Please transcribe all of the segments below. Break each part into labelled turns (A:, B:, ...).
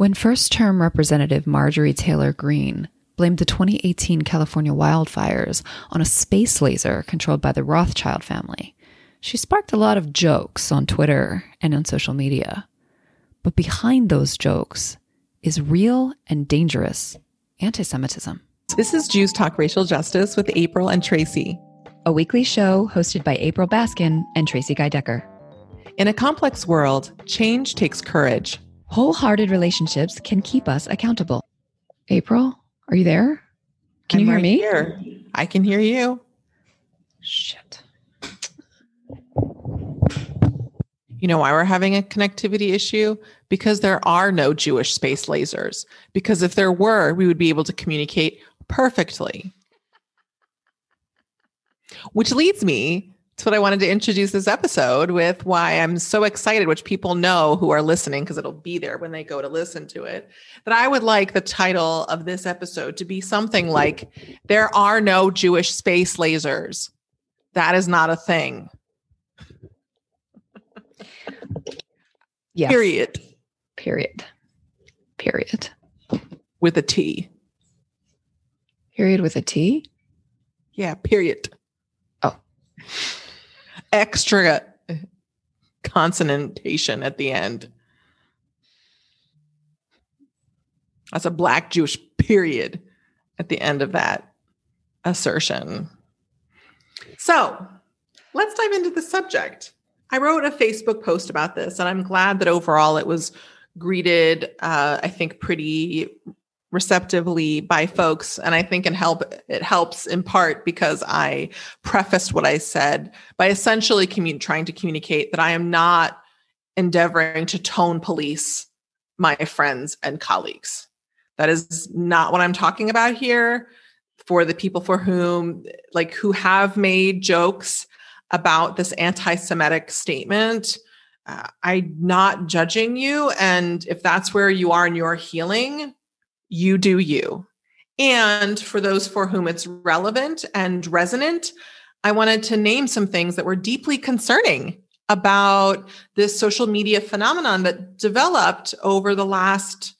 A: When first term Representative Marjorie Taylor Greene blamed the 2018 California wildfires on a space laser controlled by the Rothschild family, she sparked a lot of jokes on Twitter and on social media. But behind those jokes is real and dangerous anti Semitism.
B: This is Jews Talk Racial Justice with April and Tracy,
A: a weekly show hosted by April Baskin and Tracy Guy Decker.
B: In a complex world, change takes courage.
A: Wholehearted relationships can keep us accountable. April, are you there? Can
B: I'm
A: you hear
B: right
A: me?
B: Here. I can hear you.
A: Shit.
B: You know why we're having a connectivity issue? Because there are no Jewish space lasers. Because if there were, we would be able to communicate perfectly. Which leads me to what I wanted to introduce this episode with why I'm so excited, which people know who are listening, because it'll be there when they go to listen to it. That I would like the title of this episode to be something like There Are No Jewish Space Lasers. That is not a thing.
A: Yes.
B: Period.
A: Period. Period.
B: With a T.
A: Period with a T?
B: Yeah, period.
A: Oh.
B: Extra consonantation at the end. That's a black Jewish period at the end of that assertion. So let's dive into the subject. I wrote a Facebook post about this, and I'm glad that overall it was greeted, uh, I think, pretty receptively by folks. And I think it help it helps in part because I prefaced what I said by essentially commun- trying to communicate that I am not endeavoring to tone police my friends and colleagues. That is not what I'm talking about here. For the people for whom, like, who have made jokes about this anti Semitic statement. Uh, I'm not judging you. And if that's where you are in your healing, you do you. And for those for whom it's relevant and resonant, I wanted to name some things that were deeply concerning about this social media phenomenon that developed over the last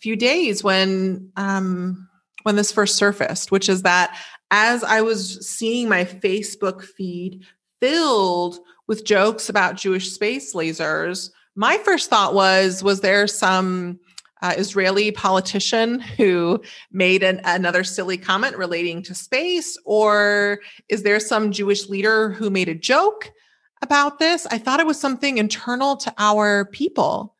B: few days when um, when this first surfaced, which is that as I was seeing my Facebook feed filled with jokes about Jewish space lasers, my first thought was was there some uh, Israeli politician who made an, another silly comment relating to space? Or is there some Jewish leader who made a joke about this? I thought it was something internal to our people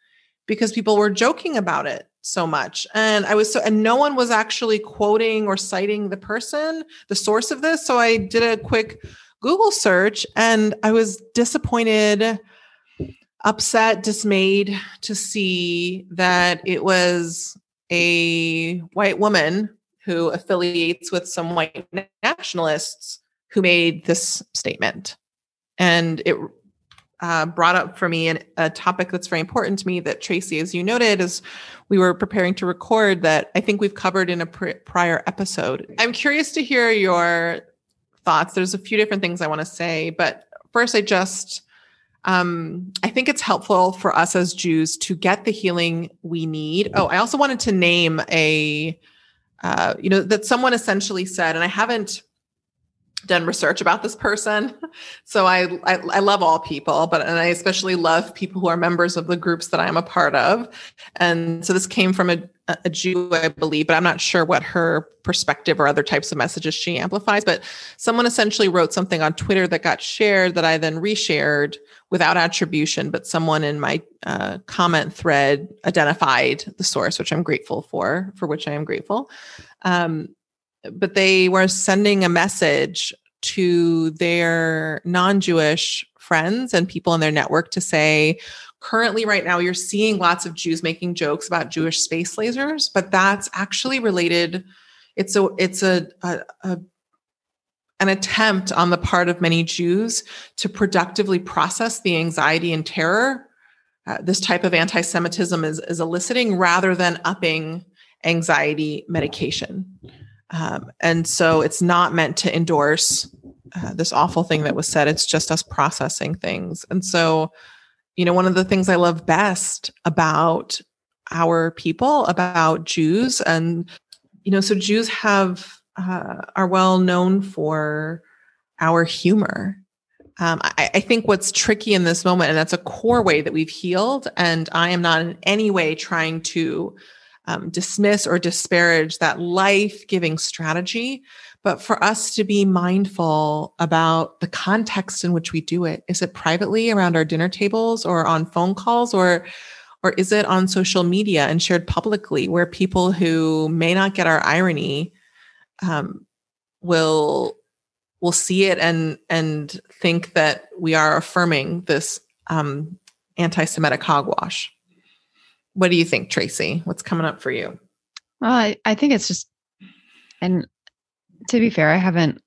B: because people were joking about it so much. And I was so, and no one was actually quoting or citing the person, the source of this. So I did a quick Google search and I was disappointed, upset, dismayed to see that it was a white woman who affiliates with some white nationalists who made this statement. And it uh, brought up for me an, a topic that's very important to me that Tracy, as you noted, as we were preparing to record, that I think we've covered in a pr- prior episode. I'm curious to hear your thoughts. There's a few different things I want to say, but first, I just um, I think it's helpful for us as Jews to get the healing we need. Oh, I also wanted to name a, uh, you know, that someone essentially said, and I haven't done research about this person. So I, I, I love all people, but and I especially love people who are members of the groups that I'm a part of. And so this came from a, a Jew, I believe, but I'm not sure what her perspective or other types of messages she amplifies. But someone essentially wrote something on Twitter that got shared that I then reshared without attribution, but someone in my uh, comment thread identified the source, which I'm grateful for, for which I am grateful. Um, but they were sending a message to their non-Jewish friends and people in their network to say, currently right now you're seeing lots of Jews making jokes about Jewish space lasers, but that's actually related. It's a it's a, a, a an attempt on the part of many Jews to productively process the anxiety and terror uh, this type of anti-Semitism is, is eliciting rather than upping anxiety medication. Um, and so it's not meant to endorse uh, this awful thing that was said. It's just us processing things. And so, you know, one of the things I love best about our people, about Jews. And, you know, so Jews have, uh, are well known for our humor. Um, I, I think what's tricky in this moment, and that's a core way that we've healed, and I am not in any way trying to um, dismiss or disparage that life giving strategy, but for us to be mindful about the context in which we do it. Is it privately around our dinner tables or on phone calls or or is it on social media and shared publicly where people who may not get our irony um, will will see it and and think that we are affirming this um, anti-Semitic hogwash? What do you think, Tracy? What's coming up for you?
A: Well, I, I think it's just, and to be fair, I haven't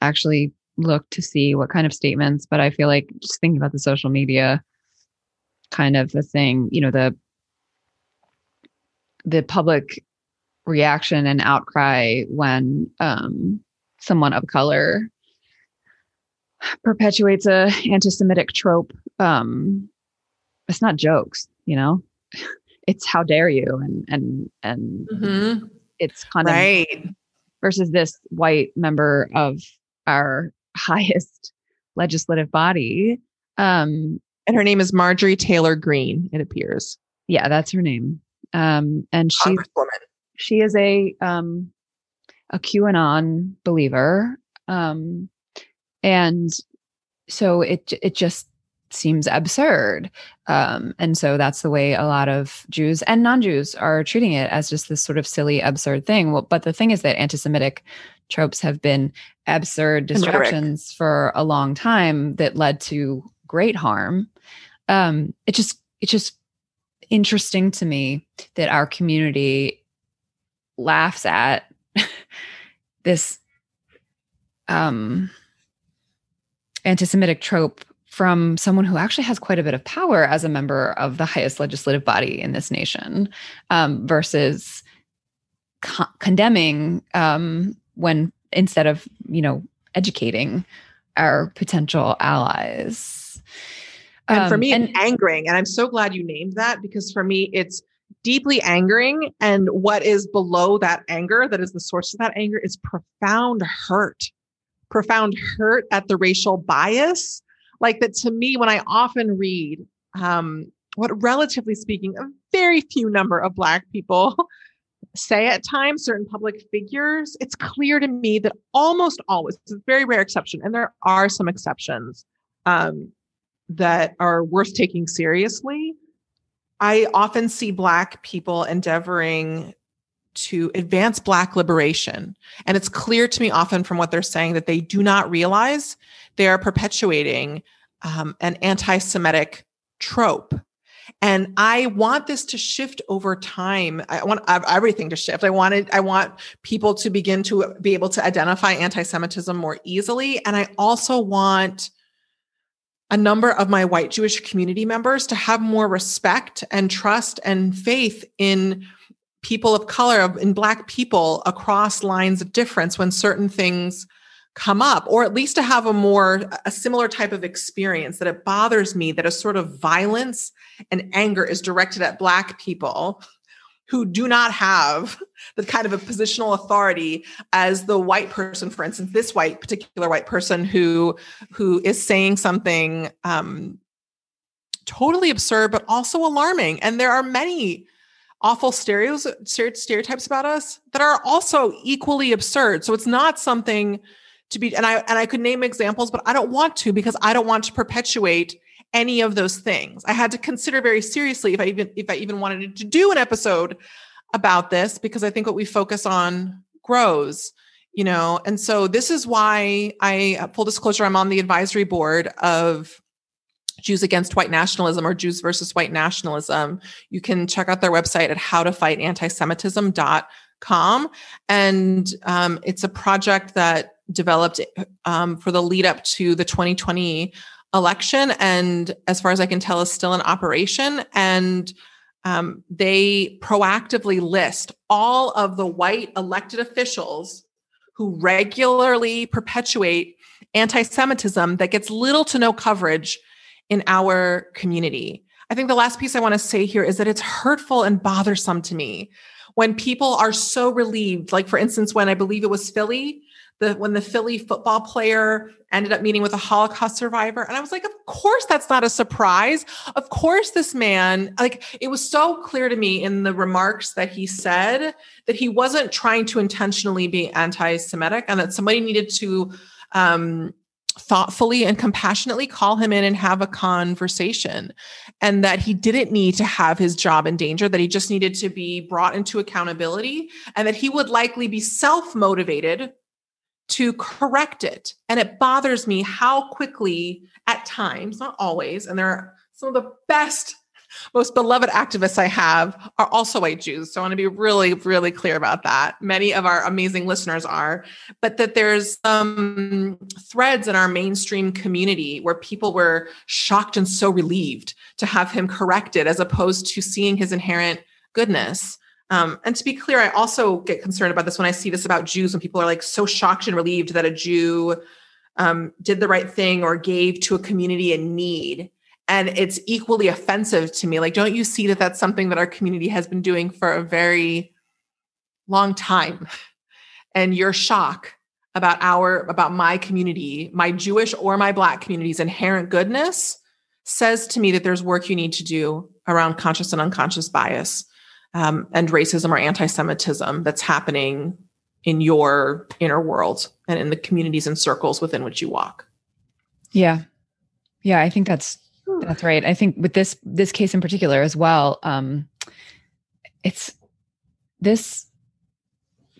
A: actually looked to see what kind of statements, but I feel like just thinking about the social media kind of the thing, you know, the the public reaction and outcry when um, someone of color perpetuates a anti-Semitic trope. Um, it's not jokes, you know. It's how dare you, and and and mm-hmm. it's kind of right. of versus this white member of our highest legislative body. Um,
B: and her name is Marjorie Taylor Greene, it appears.
A: Yeah, that's her name. Um, and she, she is a, um, a QAnon believer. Um, and so it, it just seems absurd. Um, and so that's the way a lot of Jews and non Jews are treating it as just this sort of silly, absurd thing. Well, but the thing is that anti Semitic tropes have been absurd distractions for a long time that led to great harm. Um, it just, it's just interesting to me that our community laughs at this um anti-Semitic trope from someone who actually has quite a bit of power as a member of the highest legislative body in this nation um, versus co- condemning um, when instead of you know educating our potential allies.
B: And for me um, and, angering and i'm so glad you named that because for me it's deeply angering and what is below that anger that is the source of that anger is profound hurt. Profound hurt at the racial bias like that to me when i often read um, what relatively speaking a very few number of black people say at times certain public figures it's clear to me that almost always it's a very rare exception and there are some exceptions um, that are worth taking seriously. I often see black people endeavoring to advance Black liberation. And it's clear to me often from what they're saying that they do not realize they are perpetuating um, an anti Semitic trope. And I want this to shift over time. I want everything to shift. I wanted, I want people to begin to be able to identify anti-Semitism more easily. And I also want a number of my white Jewish community members to have more respect and trust and faith in people of color in black people across lines of difference when certain things come up or at least to have a more a similar type of experience that it bothers me that a sort of violence and anger is directed at black people who do not have the kind of a positional authority as the white person for instance this white particular white person who who is saying something um totally absurd but also alarming. And there are many awful stereotypes about us that are also equally absurd. So it's not something to be and I and I could name examples, but I don't want to because I don't want to perpetuate any of those things. I had to consider very seriously if I even if I even wanted to do an episode about this because I think what we focus on grows, you know. And so this is why I uh, full disclosure I'm on the advisory board of Jews Against White Nationalism or Jews versus White Nationalism, you can check out their website at howtofightantisemitism.com. And um, it's a project that developed um, for the lead up to the 2020 election. And as far as I can tell, is still in operation. And um, they proactively list all of the white elected officials who regularly perpetuate anti Semitism that gets little to no coverage in our community. I think the last piece I want to say here is that it's hurtful and bothersome to me when people are so relieved. Like, for instance, when I believe it was Philly, the when the Philly football player ended up meeting with a Holocaust survivor. And I was like, of course, that's not a surprise. Of course, this man, like, it was so clear to me in the remarks that he said that he wasn't trying to intentionally be anti Semitic and that somebody needed to um, thoughtfully and compassionately call him in and have a conversation and that he didn't need to have his job in danger that he just needed to be brought into accountability and that he would likely be self-motivated to correct it. And it bothers me how quickly at times not always and there are some of the best most beloved activists I have are also white Jews. So I want to be really, really clear about that. Many of our amazing listeners are, but that there's some threads in our mainstream community where people were shocked and so relieved to have him corrected as opposed to seeing his inherent goodness. Um, and to be clear, I also get concerned about this when I see this about Jews, when people are like so shocked and relieved that a Jew um, did the right thing or gave to a community in need and it's equally offensive to me. Like don't you see that that's something that our community has been doing for a very long time? And your shock about our about my community my jewish or my black community's inherent goodness says to me that there's work you need to do around conscious and unconscious bias um, and racism or anti-semitism that's happening in your inner world and in the communities and circles within which you walk.
A: Yeah. Yeah i think that's that's right. I think with this this case in particular as well, um, it's this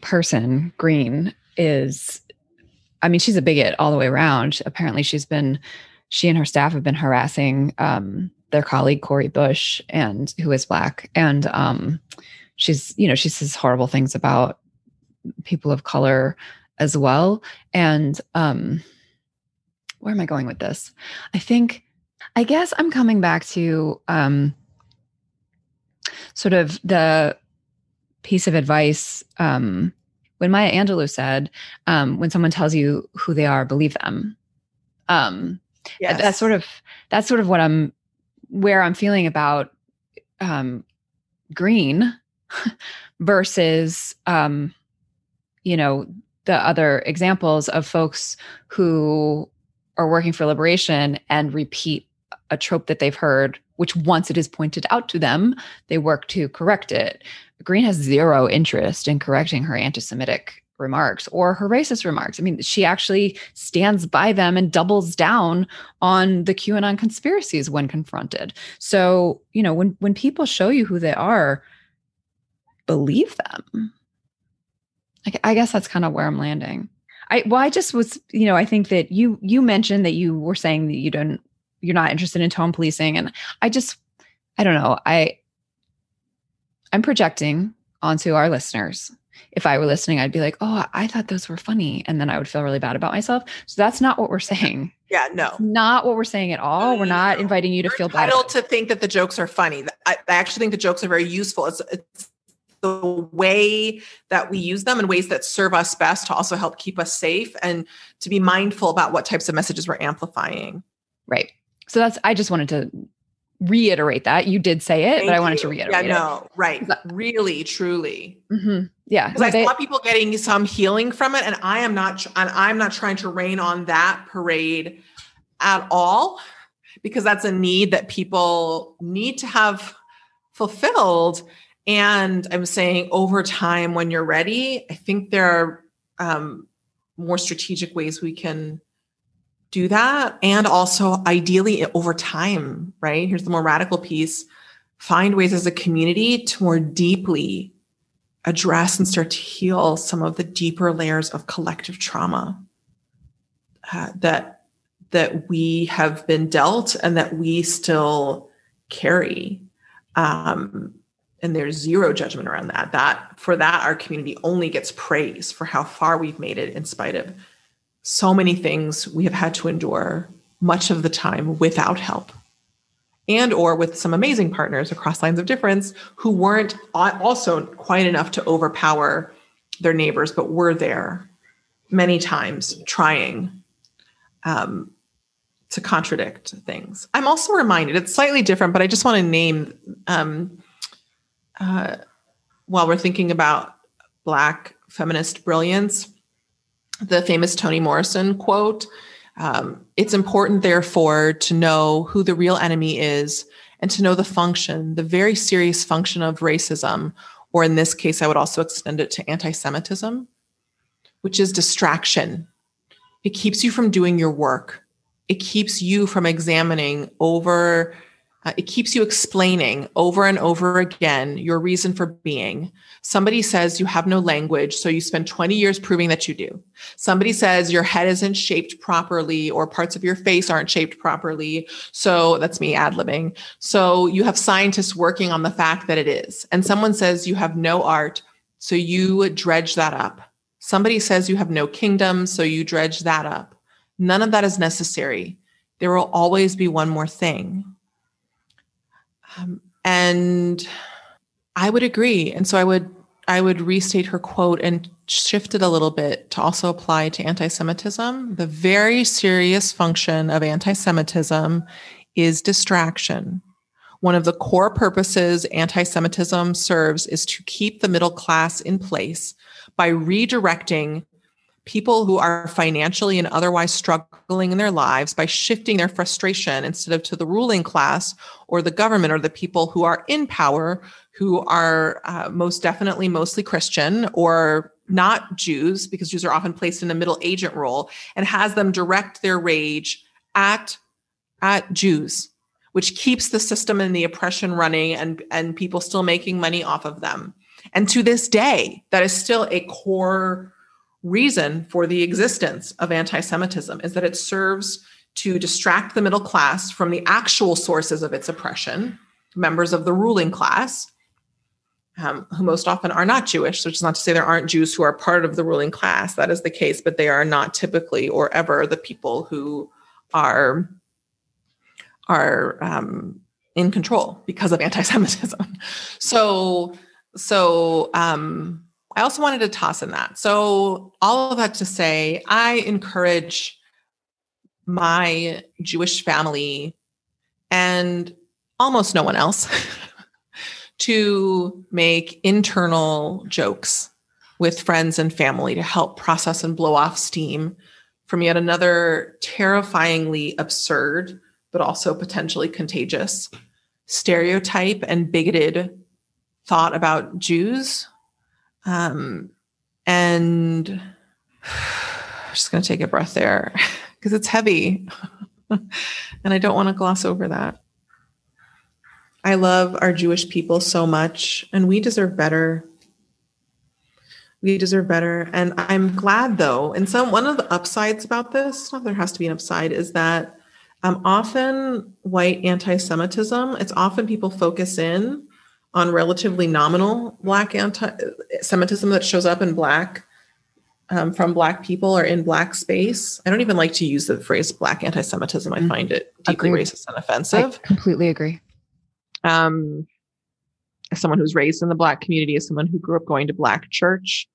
A: person Greene is. I mean, she's a bigot all the way around. Apparently, she's been she and her staff have been harassing um, their colleague Cori Bush, and who is black, and um, she's you know she says horrible things about people of color as well. And um, where am I going with this? I think I guess I'm coming back to um, sort of the piece of advice um, when Maya Angelou said, um, "When someone tells you who they are, believe them." Um, yes. That's sort of that's sort of what I'm where I'm feeling about um, Greene versus um, you know the other examples of folks who are working for liberation and repeat a trope that they've heard, which once it is pointed out to them, they work to correct it. Greene has zero interest in correcting her anti Semitic remarks or her racist remarks. I mean, she actually stands by them and doubles down on the QAnon conspiracies when confronted. So, you know, when when people show you who they are, believe them. I, I guess that's kind of where I'm landing. I well, I just was, you know, I think that you you mentioned that you were saying that you don't you're not interested in tone policing. And i just i don't know. I i'm projecting onto our listeners. If i were listening i'd be like oh i thought those were funny. And then i would feel really bad about myself. So that's not what we're saying.
B: Yeah no.
A: Not what we're saying at all. We're not mm-hmm. inviting you to
B: You're
A: feel bad
B: to think that the jokes are funny. I, I actually think the jokes are very useful. It's, it's the way that we use them in ways that serve us best to also help keep us safe and to be mindful about what types of messages we're amplifying.
A: Right so that's I just wanted to reiterate that you did say it, Thank but I wanted you. to reiterate.
B: Yeah, no, it. right. Really, truly.
A: Mm-hmm. Yeah,
B: because I they, saw people getting some healing from it, and I am not. And I'm not trying to rain on that parade at all, because that's a need that people need to have fulfilled. And I'm saying over time, when you're ready, I think there are um, more strategic ways we can do that. And also, ideally, over time, right? Here's the more radical piece find ways as a community to more deeply address and start to heal some of the deeper layers of collective trauma uh, that that we have been dealt and that we still carry um, and there's zero judgment around that that for that our community only gets praise for how far we've made it in spite of so many things we have had to endure much of the time without help and or with some amazing partners across lines of difference who weren't also quite enough to overpower their neighbors but were there many times trying um, to contradict things. I'm also reminded, it's slightly different, but I just want to name um, uh, while we're thinking about Black feminist brilliance, the famous Toni Morrison quote um, It's important, therefore, to know who the real enemy is and to know the function, the very serious function of racism, or in this case, I would also extend it to anti Semitism, which is distraction. It keeps you from doing your work. It keeps you from examining over uh, it keeps you explaining over and over again your reason for being. Somebody says you have no language, so you spend 20 years proving that you do. Somebody says your head isn't shaped properly or parts of your face aren't shaped properly. So that's me ad libbing. So you have scientists working on the fact that it is. And someone says you have no art, so you dredge that up. Somebody says you have no kingdom, so you dredge that up. None of that is necessary. There will always be one more thing um, and I would agree. And so I would I would restate her quote and shift it a little bit to also apply to anti-Semitism. The very serious function of anti-Semitism is distraction. One of the core purposes anti Semitism serves is to keep the middle class in place by redirecting people who are financially and otherwise struggling in their lives by shifting their frustration instead of to the ruling class or the government or the people who are in power who are uh, most definitely mostly christian or not jews because jews are often placed in a middle agent role and has them direct their rage at at jews which keeps the system and the oppression running and and people still making money off of them. And to this day that is still a core reason for the existence of anti Semitism is that it serves to distract the middle class from the actual sources of its oppression, members of the ruling class, um, who most often are not Jewish, which is not to say there aren't Jews who are part of the ruling class. That is the case, but they are not typically or ever the people who are are um, in control because of anti-Semitism. So, so um, I also wanted to toss in that. So, all of that to say, I encourage my Jewish family and almost no one else to make internal jokes with friends and family to help process and blow off steam from yet another terrifyingly absurd, but also potentially contagious stereotype and bigoted thought about Jews um, and I'm just going to take a breath there because it's heavy. and I don't want to gloss over that. I love our Jewish people so much, and we deserve better. We deserve better. And I'm glad though, and some one of the upsides about this, not there has to be an upside, is that um, often white anti-Semitism, it's often people focus in on relatively nominal Black anti-Semitism that shows up in Black um, from Black people or in Black space. I don't even like to use the phrase Black anti-Semitism. I mm-hmm. find it deeply Agreed. racist and offensive.
A: I completely agree.
B: Um, as someone who's raised in the Black community, as someone who grew up going to Black church,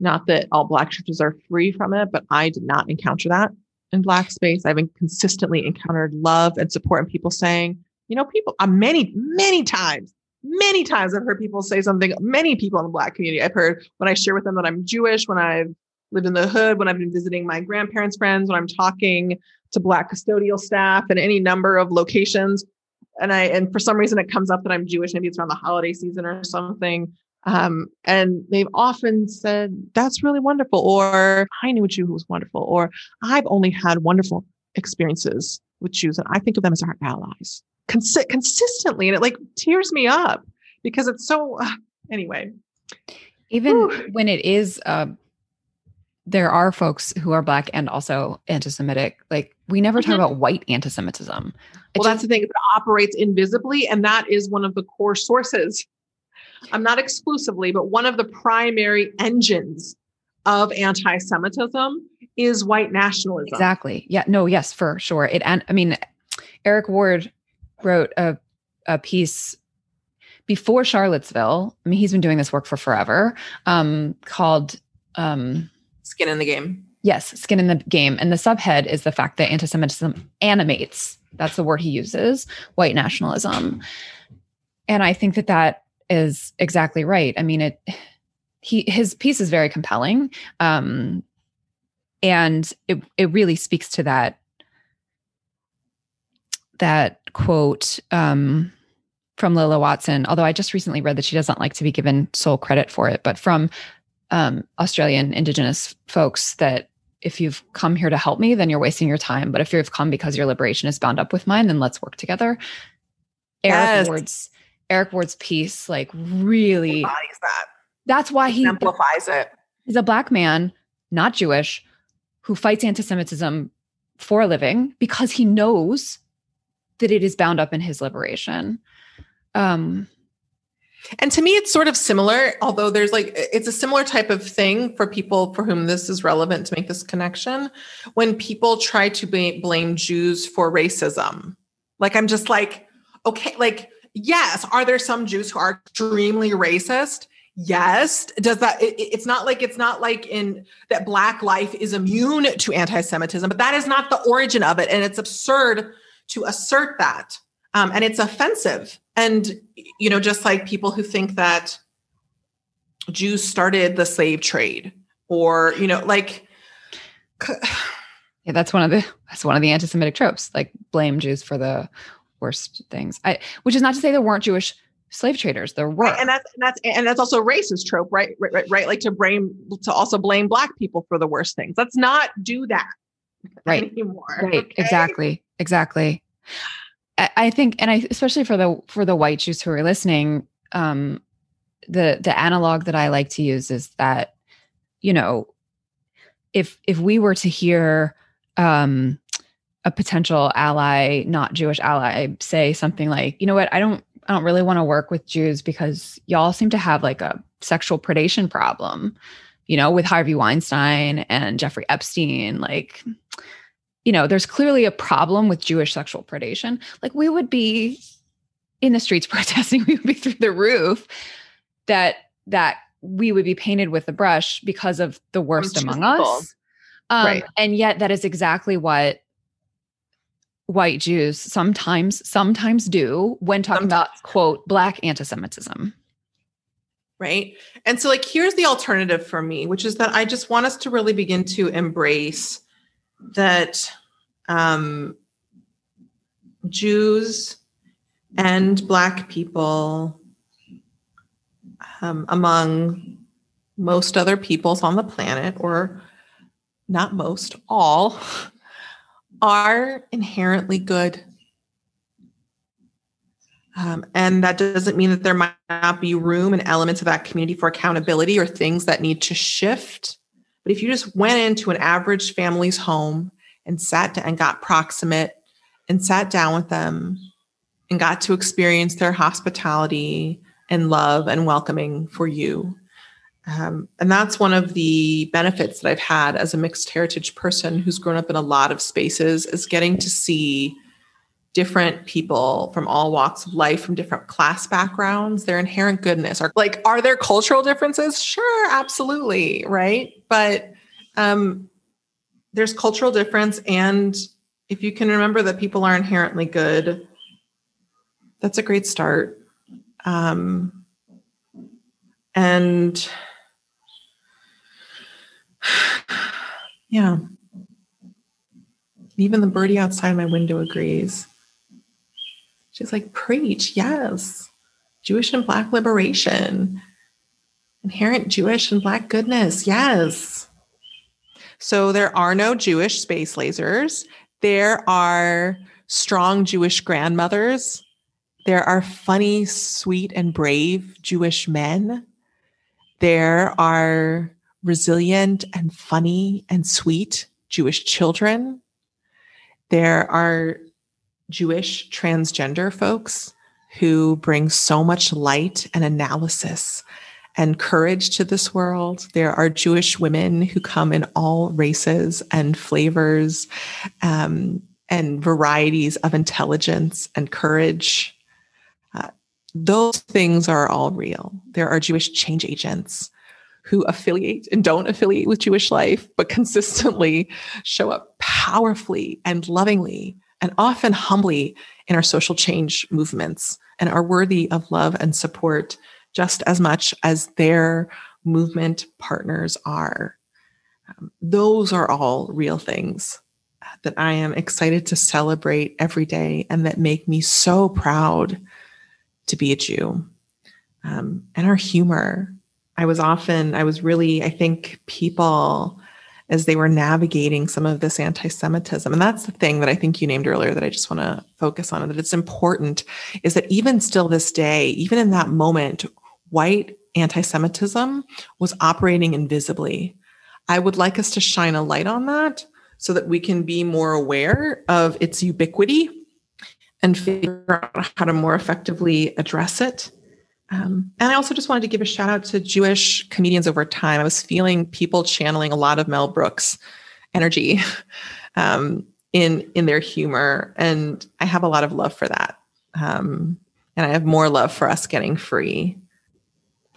B: not that all Black churches are free from it, but I did not encounter that in Black space. I've consistently encountered love and support and people saying, you know, people uh, many, many times many times I've heard people say something, many people in the Black community. I've heard when I share with them that I'm Jewish, when I've lived in the hood, when I've been visiting my grandparents' friends, when I'm talking to Black custodial staff in any number of locations. And I, and for some reason it comes up that I'm Jewish, maybe it's around the holiday season or something. Um, and they've often said, that's really wonderful. Or I knew a Jew who was wonderful. Or I've only had wonderful experiences with Jews. And I think of them as our allies cons- consistently and it like tears me up because it's so uh, anyway.
A: Even Whew. when it is uh, there are folks who are black and also anti-semitic like we never mm-hmm. talk about white anti-semitism.
B: Well just, that's the thing it operates invisibly and that is one of the core sources. I'm not exclusively but one of the primary engines of anti-semitism is white nationalism.
A: Exactly. Yeah no yes for sure. It and i mean eric ward wrote a, a piece before Charlottesville. I mean, he's been doing this work for forever, um, called um,
B: Skin in the Game.
A: Yes, skin in the game. And the subhead is the fact that anti Semitism animates, that's the word he uses, white nationalism. And I think that that is exactly right. I mean, it, he, his piece is very compelling. Um, and it, it really speaks to that, that quote, um, from Lilla Watson, although I just recently read that she doesn't like to be given sole credit for it, but from um, Australian Indigenous folks that if you've come here to help me, then you're wasting your time. But if you've come because your liberation is bound up with mine, then let's work together. Eric yes. Ward's Eric Ward's piece, like really
B: embodies that.
A: That's why he
B: amplifies it.
A: He's a black man, not Jewish, who fights anti-Semitism for a living because he knows that it is bound up in his liberation. Um,
B: and to me, it's sort of similar, although there's like, it's a similar type of thing for people for whom this is relevant to make this connection. When people try to blame Jews for racism, like, I'm just like, okay, like, yes, are there some Jews who are extremely racist? Yes. Does that, it, it's not like, it's not like in that Black life is immune to anti Semitism, but that is not the origin of it. And it's absurd to assert that. Um, and it's offensive and, you know, just like people who think that Jews started the slave trade or, you know, like.
A: Yeah, that's one of the that's one of the anti-Semitic tropes. Like blame Jews for the worst things. I, which is not to say there weren't Jewish slave traders. There were,
B: right, and that's and that's and that's also a racist trope, right? Right, right, right. Like to blame to also blame black people for the worst things. Let's not do that
A: right anymore. Right, okay? exactly, exactly. I think, and I especially for the for the white Jews who are listening, um, the the analog that I like to use is that, you know, if if we were to hear um, a potential ally, not Jewish ally, say something like, you know what, I don't I don't really want to work with Jews because y'all seem to have like a sexual predation problem, you know, with Harvey Weinstein and Jeffrey Epstein, like you know, there's clearly a problem with Jewish sexual predation. Like we would be in the streets protesting, we would be through the roof that that we would be painted with the brush because of the worst among us. Um, right. And yet that is exactly what white Jews sometimes sometimes do when talking sometimes. about quote black anti-Semitism.
B: Right. And so like here's the alternative for me, which is that I just want us to really begin to embrace that um, Jews and Black people, um, among most other peoples on the planet, or not most, all, are inherently good. Um, and that doesn't mean that there might not be room and elements of that community for accountability or things that need to shift. But if you just went into an average family's home and sat down and got proximate and sat down with them and got to experience their hospitality and love and welcoming for you. Um, and that's one of the benefits that I've had as a mixed heritage person who's grown up in a lot of spaces is getting to see different people from all walks of life from different class backgrounds their inherent goodness. Are like are there cultural differences? Sure absolutely right? But um there's cultural difference and if you can remember that people are inherently good that's a great start. Um and yeah. Even the birdie outside my window agrees She's like, preach, yes. Jewish and Black liberation, inherent Jewish and Black goodness, yes. So there are no Jewish space lasers. There are strong Jewish grandmothers. There are funny, sweet, and brave Jewish men. There are resilient and funny and sweet Jewish children. There are Jewish transgender folks who bring so much light and analysis and courage to this world. There are Jewish women who come in all races and flavors um, and varieties of intelligence and courage. Uh, those things are all real. There are Jewish change agents who affiliate and don't affiliate with Jewish life, but consistently show up powerfully and lovingly and often humbly in our social change movements and are worthy of love and support just as much as their movement partners are. Um, those are all real things that I am excited to celebrate every day and that make me so proud to be a Jew. Um, and our humor. I was often, I was really, I think people, as they were navigating some of this anti Semitism, and that's the thing that I think you named earlier that I just want to focus on, and that it's important is that even still this day, even in that moment, white anti Semitism was operating invisibly. I would like us to shine a light on that so that we can be more aware of its ubiquity and figure out how to more effectively address it. Um, and I also just wanted to give a shout out to Jewish comedians over time. I was feeling people channeling a lot of Mel Brooks energy um, in in their humor, and I have a lot of love for that. Um, and I have more love for us getting free.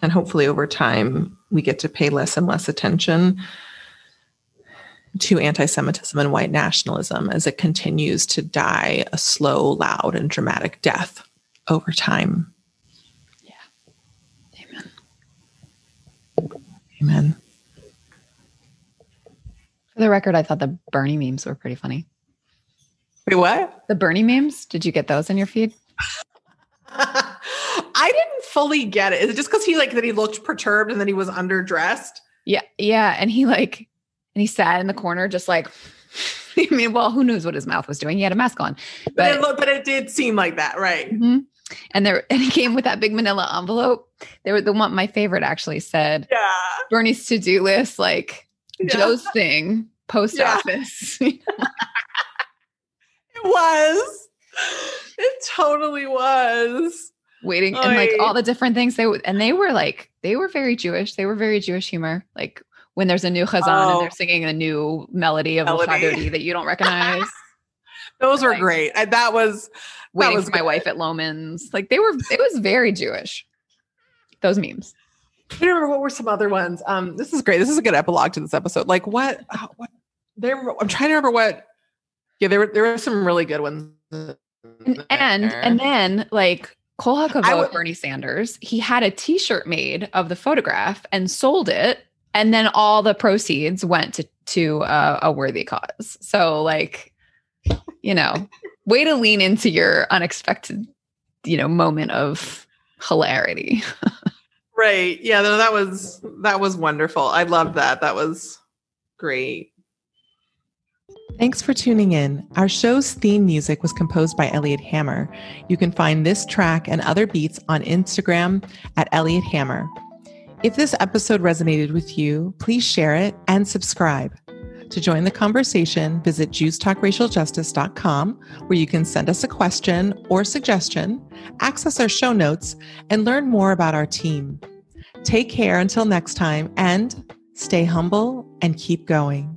B: And hopefully, over time, we get to pay less and less attention to anti Semitism and white nationalism as it continues to die a slow, loud, and dramatic death over time. Amen. Amen.
A: For the record, I thought the Bernie memes were pretty funny.
B: Wait, what?
A: The Bernie memes? Did you get those in your feed?
B: I didn't fully get it. Is it just because he like that he looked perturbed and then he was underdressed?
A: Yeah, yeah. And he like and he sat in the corner just like I mean, well, who knows what his mouth was doing? He had a mask on.
B: But, but it, looked, but it did seem like that, right?
A: Mm-hmm. And there, and he came with that big Manila envelope. They were the one. My favorite actually said,
B: "Yeah,
A: Bernie's to do list, like yeah. Joe's thing, post yeah. office."
B: it was. It totally was.
A: Waiting and like all the different things they and they were like they were very Jewish. They were very Jewish humor. Like when there's a new chazan oh. and they're singing a new melody of melody. that you don't recognize.
B: Those were great. I, that was
A: waiting
B: that was
A: for my wife at Loehmann's. Like they were, it was very Jewish. Those memes.
B: I remember what were some other ones. Um, this is great. This is a good epilogue to this episode. Like what? Uh, what? There. I'm trying to remember what. Yeah, there were there were some really good ones.
A: And and, and then like Kol HaKavod, Bernie Sanders, he had a T-shirt made of the photograph and sold it and then all the proceeds went to to uh, a worthy cause. So like, you know, way to lean into your unexpected, you know, moment of hilarity.
B: right. Yeah, no, that was that was wonderful. I love that. That was great. Thanks for tuning in. Our show's theme music was composed by Elliot Hammer. You can find this track and other beats on Instagram at Elliot Hammer. If this episode resonated with you, please share it and subscribe. To join the conversation, visit JewsTalkRacialJustice.com, where you can send us a question or suggestion, access our show notes, and learn more about our team. Take care until next time, and stay humble and keep going.